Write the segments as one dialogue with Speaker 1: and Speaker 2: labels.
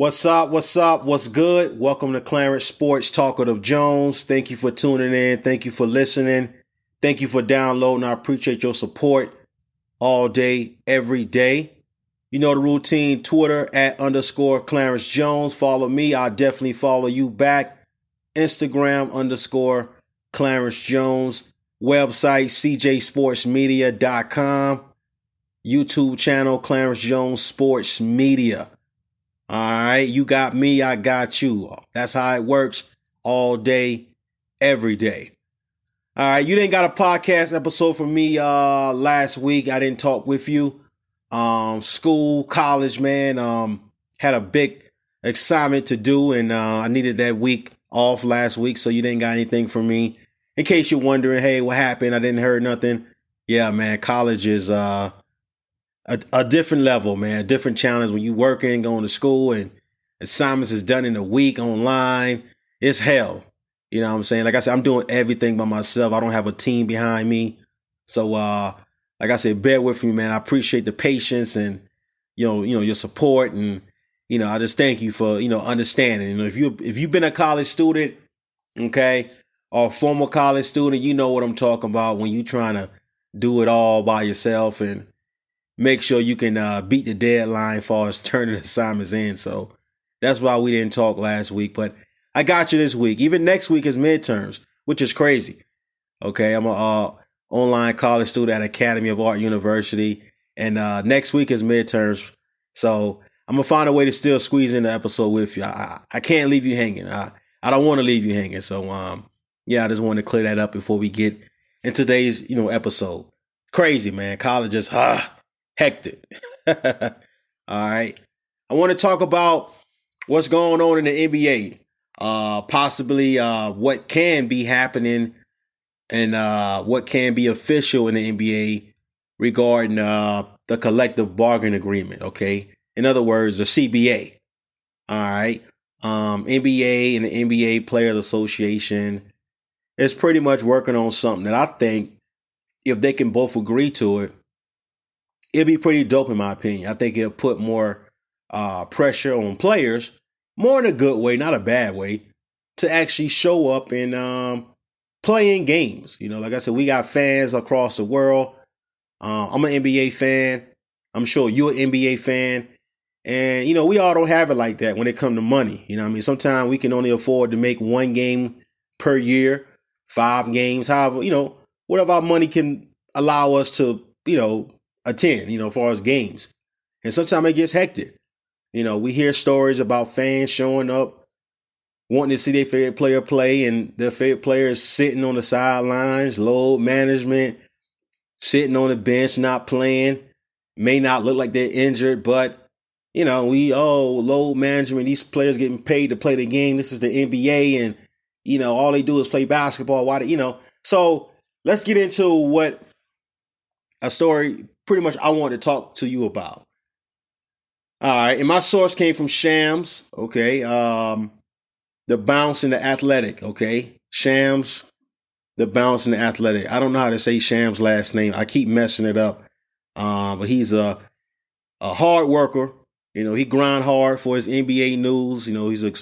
Speaker 1: What's up? What's up? What's good? Welcome to Clarence Sports Talk with Jones. Thank you for tuning in. Thank you for listening. Thank you for downloading. I appreciate your support all day, every day. You know the routine Twitter at underscore Clarence Jones. Follow me. I'll definitely follow you back. Instagram underscore Clarence Jones. Website cjsportsmedia.com. YouTube channel Clarence Jones Sports Media. All right, you got me, I got you. That's how it works all day, every day. All right, you didn't got a podcast episode for me uh last week. I didn't talk with you. Um school, college, man, um had a big assignment to do and uh I needed that week off last week, so you didn't got anything for me. In case you're wondering, hey, what happened? I didn't hear nothing. Yeah, man, college is uh a, a different level, man, a different challenge when you working, going to school, and assignments is done in a week online. It's hell. You know what I'm saying? Like I said, I'm doing everything by myself. I don't have a team behind me. So uh like I said, bear with me, man. I appreciate the patience and you know, you know, your support and you know, I just thank you for, you know, understanding. You know, if you if you've been a college student, okay, or a former college student, you know what I'm talking about when you trying to do it all by yourself and make sure you can uh, beat the deadline far as turning assignments in. So that's why we didn't talk last week. But I got you this week. Even next week is midterms, which is crazy. Okay, I'm a uh, online college student at Academy of Art University, and uh, next week is midterms. So I'm gonna find a way to still squeeze in the episode with you. I, I can't leave you hanging. I I don't want to leave you hanging. So um yeah, I just wanted to clear that up before we get in today's you know episode. Crazy man, college is ah hectic. All right. I want to talk about what's going on in the NBA. Uh possibly uh what can be happening and uh what can be official in the NBA regarding uh the collective bargain agreement, okay? In other words, the CBA. All right. Um NBA and the NBA Players Association is pretty much working on something that I think if they can both agree to it, it'd be pretty dope in my opinion. I think it'll put more uh, pressure on players, more in a good way, not a bad way, to actually show up and um, play in games. You know, like I said, we got fans across the world. Uh, I'm an NBA fan. I'm sure you're an NBA fan. And, you know, we all don't have it like that when it comes to money. You know I mean? Sometimes we can only afford to make one game per year, five games, however, you know, whatever our money can allow us to, you know, attend, you know, as far as games. And sometimes it gets hectic. You know, we hear stories about fans showing up, wanting to see their favorite player play, and their favorite player is sitting on the sidelines, load management, sitting on the bench, not playing. May not look like they're injured, but you know, we oh load management. These players getting paid to play the game. This is the NBA, and you know, all they do is play basketball. Why? Do you know, so let's get into what a story pretty much I want to talk to you about. All right, and my source came from Shams, okay? Um the bounce and the athletic, okay? Shams, the bounce and the athletic. I don't know how to say Shams' last name. I keep messing it up. Um, but he's a a hard worker. You know, he grind hard for his NBA news. You know, he's a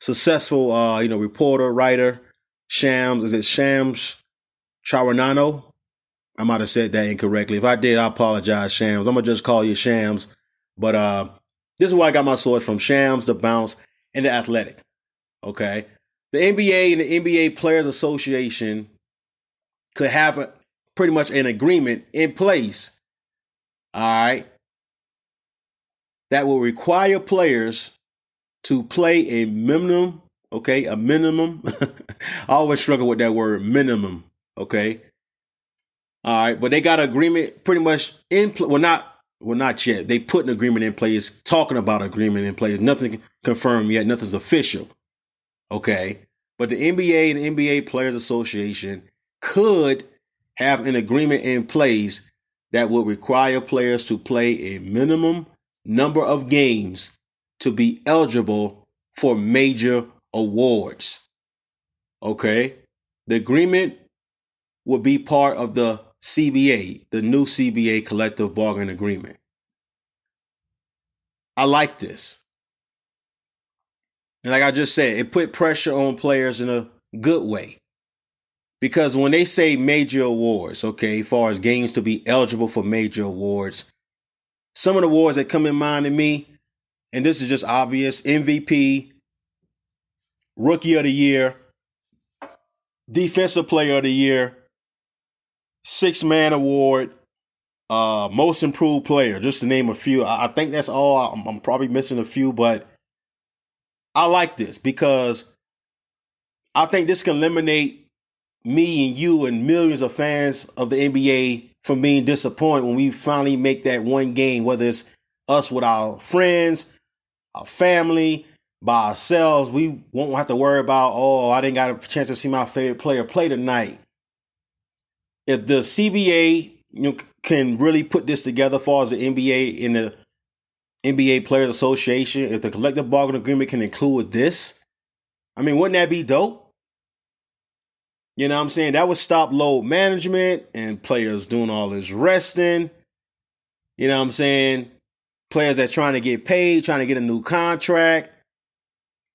Speaker 1: successful uh, you know, reporter, writer. Shams, is it Shams Charanono? I might have said that incorrectly. If I did, I apologize, Shams. I'm gonna just call you Shams. But uh, this is where I got my source from: Shams, the Bounce, and the Athletic. Okay, the NBA and the NBA Players Association could have a, pretty much an agreement in place. All right, that will require players to play a minimum. Okay, a minimum. I always struggle with that word, minimum. Okay, all right, but they got an agreement pretty much in place. Well, not well, not yet. They put an agreement in place, talking about agreement in place. Nothing confirmed yet. Nothing's official. Okay, but the NBA and the NBA Players Association could have an agreement in place that would require players to play a minimum number of games to be eligible for major awards. Okay, the agreement would be part of the CBA, the new CBA collective bargaining agreement. I like this. And like I just said, it put pressure on players in a good way. Because when they say major awards, okay, as far as games to be eligible for major awards, some of the awards that come in mind to me, and this is just obvious MVP, Rookie of the Year, Defensive Player of the Year, Six Man Award, uh, Most Improved Player, just to name a few. I, I think that's all. I'm, I'm probably missing a few, but I like this because I think this can eliminate me and you and millions of fans of the NBA from being disappointed when we finally make that one game, whether it's us with our friends, our family, by ourselves. We won't have to worry about, oh, I didn't got a chance to see my favorite player play tonight. If the CBA you know, can really put this together as far as the NBA and the NBA Players Association, if the collective bargaining agreement can include this, I mean, wouldn't that be dope? You know what I'm saying? That would stop load management and players doing all this resting. You know what I'm saying? Players that trying to get paid, trying to get a new contract.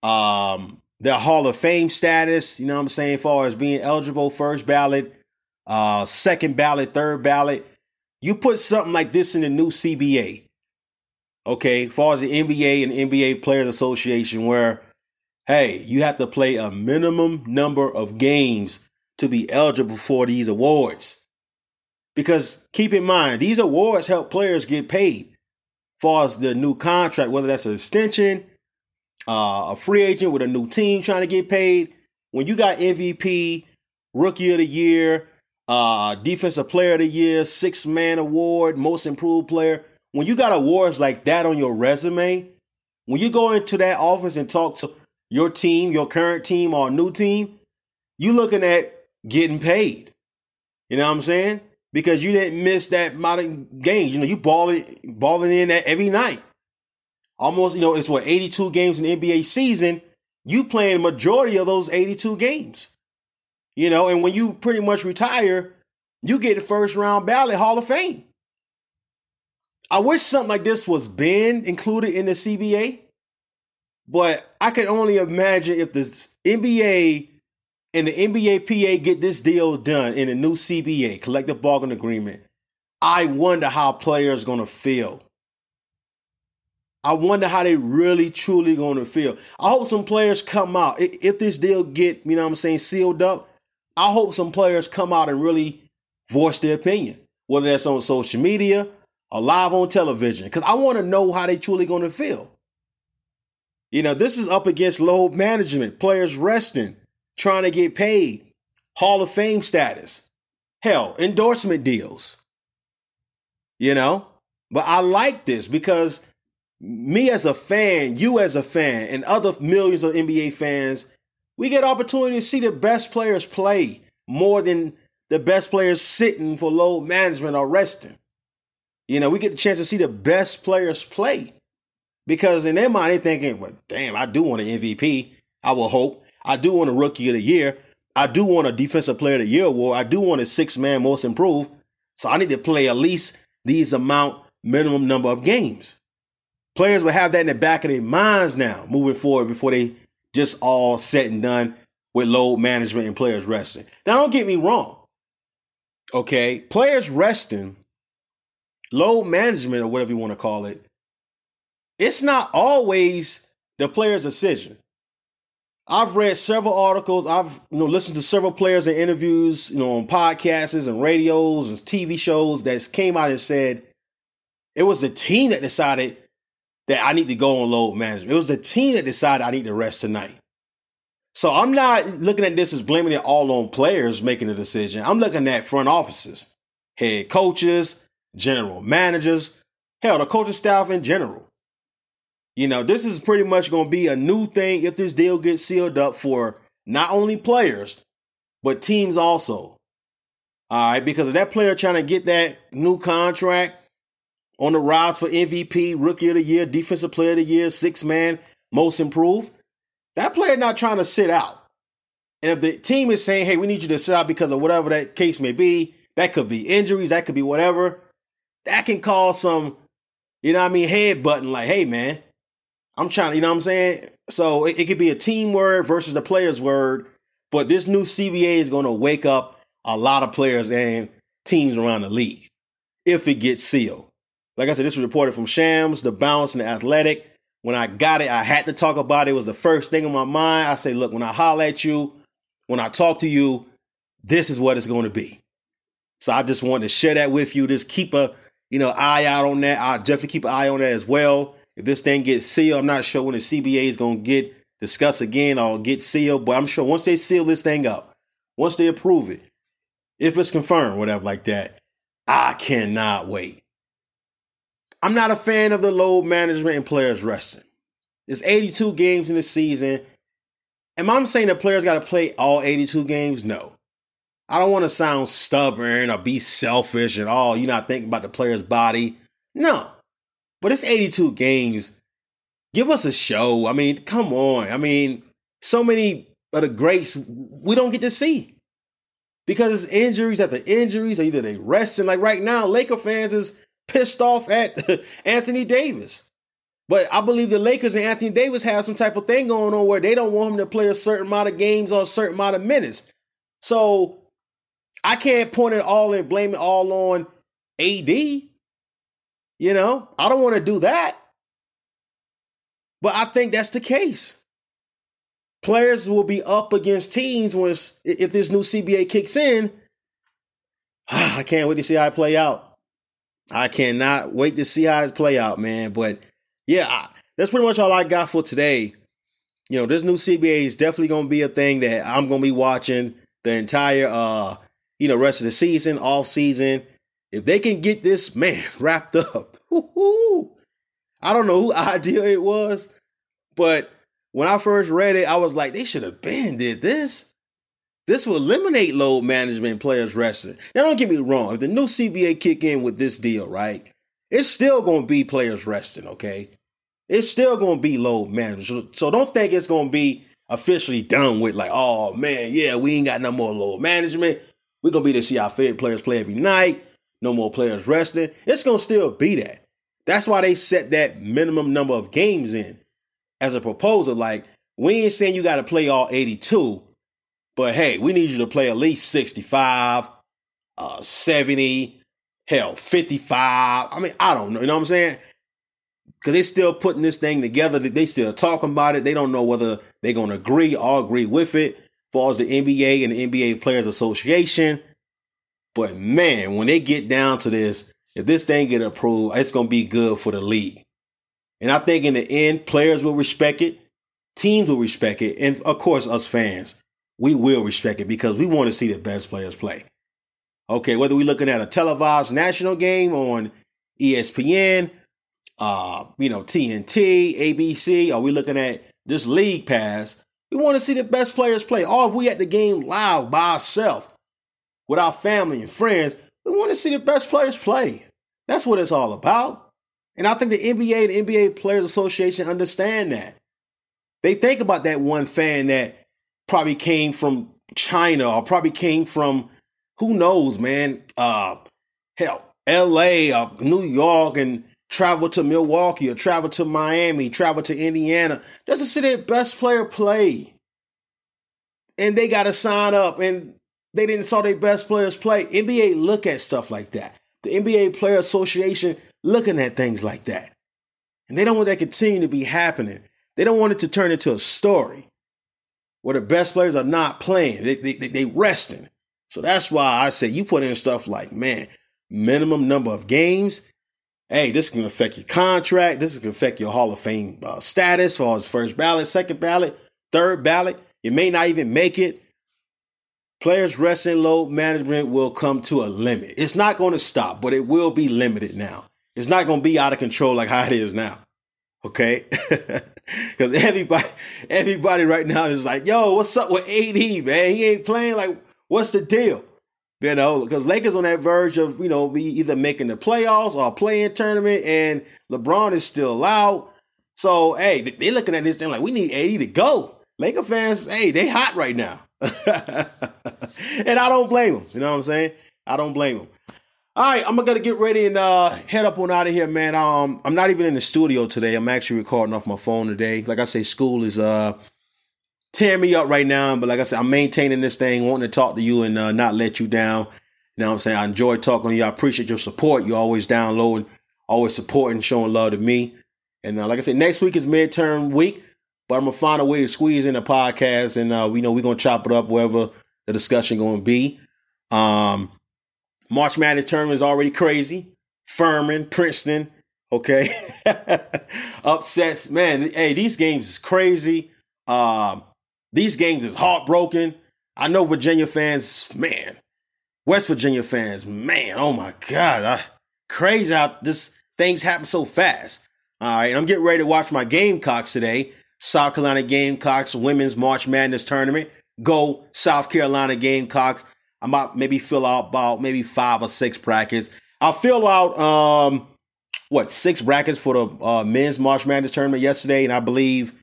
Speaker 1: Um, their Hall of Fame status, you know what I'm saying, as far as being eligible, first ballot, uh, second ballot, third ballot. You put something like this in the new CBA. Okay, as far as the NBA and NBA Players Association, where hey, you have to play a minimum number of games to be eligible for these awards. Because keep in mind, these awards help players get paid. Far as the new contract, whether that's an extension, uh, a free agent with a new team trying to get paid. When you got MVP, Rookie of the Year, uh, Defensive Player of the Year, Six Man Award, Most Improved Player. When you got awards like that on your resume, when you go into that office and talk to your team, your current team or new team, you looking at getting paid. You know what I'm saying? Because you didn't miss that of games. You know, you balling balling in that every night. Almost, you know, it's what 82 games in the NBA season. You playing majority of those 82 games. You know, and when you pretty much retire, you get the first round ballot Hall of Fame. I wish something like this was been included in the CBA, but I can only imagine if the NBA and the NBA PA get this deal done in a new CBA, collective bargaining agreement, I wonder how players to feel. I wonder how they really truly to feel. I hope some players come out if this deal get, you know what I'm saying, sealed up. I hope some players come out and really voice their opinion, whether that's on social media or live on television, because I want to know how they truly going to feel. You know, this is up against load management, players resting, trying to get paid, Hall of Fame status, hell, endorsement deals. You know? But I like this because me as a fan, you as a fan, and other millions of NBA fans, we get opportunity to see the best players play more than the best players sitting for load management or resting. You know, we get the chance to see the best players play. Because in their mind, they're thinking, well, damn, I do want an MVP. I will hope. I do want a rookie of the year. I do want a defensive player of the year award. I do want a six man most improved. So I need to play at least these amount minimum number of games. Players will have that in the back of their minds now moving forward before they just all set and done with load management and players resting. Now don't get me wrong. Okay, players resting, load management or whatever you want to call it, it's not always the player's decision. I've read several articles. I've you know listened to several players in interviews, you know, on podcasts and radios and TV shows that came out and said it was the team that decided that I need to go on load management. It was the team that decided I need to rest tonight. So I'm not looking at this as blaming it all on players making the decision. I'm looking at front offices, head coaches, general managers, hell, the coaching staff in general. You know, this is pretty much going to be a new thing if this deal gets sealed up for not only players, but teams also. All right, because if that player trying to get that new contract on the rise for MVP, Rookie of the Year, Defensive Player of the Year, Six Man, Most Improved, that player not trying to sit out. And if the team is saying, "Hey, we need you to sit out because of whatever that case may be," that could be injuries, that could be whatever. That can cause some, you know, what I mean, head button like, "Hey, man, I'm trying, you know what I'm saying? So it, it could be a team word versus the player's word, but this new CBA is going to wake up a lot of players and teams around the league if it gets sealed. Like I said, this was reported from Shams, the Bounce, and the Athletic. When I got it, I had to talk about it. It was the first thing in my mind. I say, look, when I holler at you, when I talk to you, this is what it's going to be. So I just wanted to share that with you. Just keep a you know eye out on that. I'll definitely keep an eye on that as well. If this thing gets sealed, I'm not sure when the CBA is going to get discussed again or get sealed, but I'm sure once they seal this thing up, once they approve it, if it's confirmed, whatever like that, I cannot wait. I'm not a fan of the load management and players resting. There's 82 games in the season. Am I saying that players got to play all 82 games? No. I don't want to sound stubborn or be selfish at all. You're not thinking about the player's body. No. But it's 82 games. Give us a show. I mean, come on. I mean, so many of the greats we don't get to see because it's injuries the injuries, either they resting. Like right now, Laker fans is pissed off at Anthony Davis. But I believe the Lakers and Anthony Davis have some type of thing going on where they don't want him to play a certain amount of games or a certain amount of minutes. So I can't point it all and blame it all on AD. You know, I don't want to do that. But I think that's the case players will be up against teams when if this new CBA kicks in. I can't wait to see how it play out. I cannot wait to see how it play out, man. But yeah, I, that's pretty much all I got for today. You know, this new CBA is definitely going to be a thing that I'm going to be watching the entire, uh, you know, rest of the season, off season. If they can get this man wrapped up, I don't know who idea it was, but when I first read it, I was like, they should have been did this. This will eliminate load management players resting. Now, don't get me wrong. If the new CBA kick in with this deal, right, it's still going to be players resting, okay? It's still going to be load management. So don't think it's going to be officially done with like, oh, man, yeah, we ain't got no more load management. We're going to be to see our favorite players play every night. No more players resting. It's going to still be that. That's why they set that minimum number of games in as a proposal, like we ain't saying you got to play all 82, but hey, we need you to play at least 65, uh, 70, hell, 55. I mean, I don't know. You know what I'm saying? Because they're still putting this thing together. They still talking about it. They don't know whether they're going to agree or agree with it. As far as the NBA and the NBA Players Association. But man, when they get down to this, if this thing get approved, it's going to be good for the league. And I think in the end, players will respect it, teams will respect it, and of course, us fans, we will respect it because we want to see the best players play. Okay, whether we're looking at a televised national game on ESPN, uh, you know, TNT, ABC, or we looking at this league pass, we want to see the best players play. Or if we at the game live by ourselves with our family and friends, we want to see the best players play. That's what it's all about. And I think the NBA and NBA Players Association understand that. They think about that one fan that probably came from China or probably came from who knows, man, uh hell, LA or New York and travel to Milwaukee or travel to Miami, travel to Indiana, to see their best player play. And they got to sign up and they didn't saw their best players play. NBA look at stuff like that. The NBA Player Association looking at things like that. And they don't want that continue to be happening. They don't want it to turn into a story where the best players are not playing. They, they, they resting. So that's why I say you put in stuff like, man, minimum number of games. Hey, this can affect your contract. This can affect your Hall of Fame uh, status for as first ballot, second ballot, third ballot. You may not even make it. Players' resting load management will come to a limit. It's not going to stop, but it will be limited now. It's not going to be out of control like how it is now. Okay? Because everybody, everybody right now is like, yo, what's up with AD, man? He ain't playing. Like, what's the deal? You know, because Lakers on that verge of, you know, be either making the playoffs or playing tournament, and LeBron is still out. So, hey, they looking at this thing like, we need AD to go. Laker fans, hey, they hot right now. and I don't blame them. You know what I'm saying? I don't blame them. All right, I'm gonna get ready and uh, head up on out of here, man. Um, I'm not even in the studio today. I'm actually recording off my phone today. Like I say, school is uh tearing me up right now, but like I said, I'm maintaining this thing, wanting to talk to you and uh, not let you down. You know what I'm saying? I enjoy talking to you. I appreciate your support. You're always downloading, always supporting, showing love to me. And uh, like I said, next week is midterm week, but I'm gonna find a way to squeeze in a podcast, and uh, we know we're gonna chop it up wherever the discussion gonna be. Um, March Madness tournament is already crazy. Furman, Princeton, okay, upsets. Man, hey, these games is crazy. Um, these games is heartbroken. I know Virginia fans, man, West Virginia fans, man, oh my God, I, crazy how this things happen so fast. All right, I'm getting ready to watch my Gamecocks today. South Carolina Gamecocks Women's March Madness Tournament. Go South Carolina Gamecocks. I might maybe fill out about maybe five or six brackets. I'll fill out um what six brackets for the uh, men's March Madness tournament yesterday, and I believe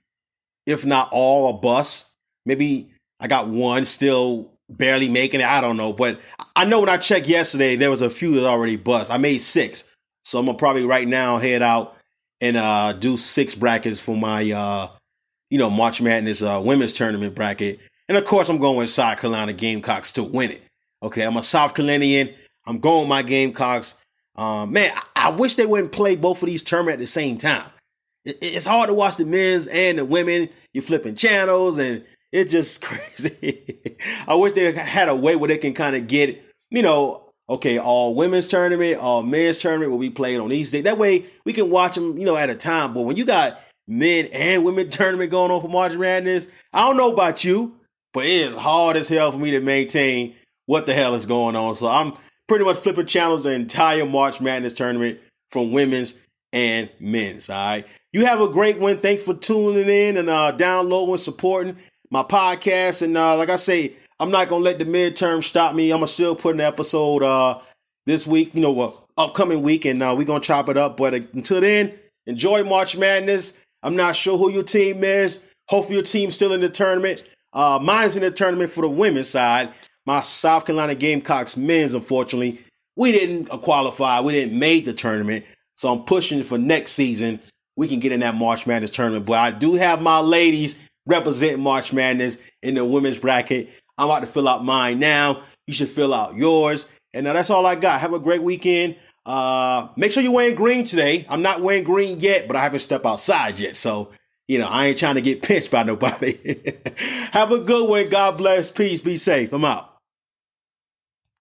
Speaker 1: if not all a bust. Maybe I got one still barely making it. I don't know, but I know when I checked yesterday, there was a few that already bust. I made six, so I'm gonna probably right now head out and uh, do six brackets for my uh, you know March Madness uh, women's tournament bracket. And of course, I'm going South Carolina Gamecocks to win it. Okay, I'm a South Carolinian. I'm going my Gamecocks. Um, man, I-, I wish they wouldn't play both of these tournaments at the same time. It- it's hard to watch the men's and the women. You're flipping channels, and it's just crazy. I wish they had a way where they can kind of get, you know, okay, all women's tournament, all men's tournament will be played on these days. That way we can watch them, you know, at a time. But when you got men and women tournament going on for March Madness, I don't know about you, but it is hard as hell for me to maintain what the hell is going on. So I'm pretty much flipping channels the entire March Madness tournament from women's and men's. All right. You have a great one. Thanks for tuning in and uh, downloading, supporting my podcast. And uh, like I say, I'm not gonna let the midterm stop me. I'm gonna still put an episode uh this week, you know, uh, upcoming week, and uh, we're gonna chop it up. But uh, until then, enjoy March Madness. I'm not sure who your team is. Hopefully, your team's still in the tournament. Uh, mine's in the tournament for the women's side. My South Carolina Gamecocks men's, unfortunately, we didn't qualify. We didn't make the tournament. So I'm pushing for next season. We can get in that March Madness tournament. But I do have my ladies representing March Madness in the women's bracket. I'm about to fill out mine now. You should fill out yours. And now that's all I got. Have a great weekend. Uh, make sure you're wearing green today. I'm not wearing green yet, but I haven't stepped outside yet. So, you know, I ain't trying to get pinched by nobody. Have a good one. God bless. Peace. Be safe. I'm out.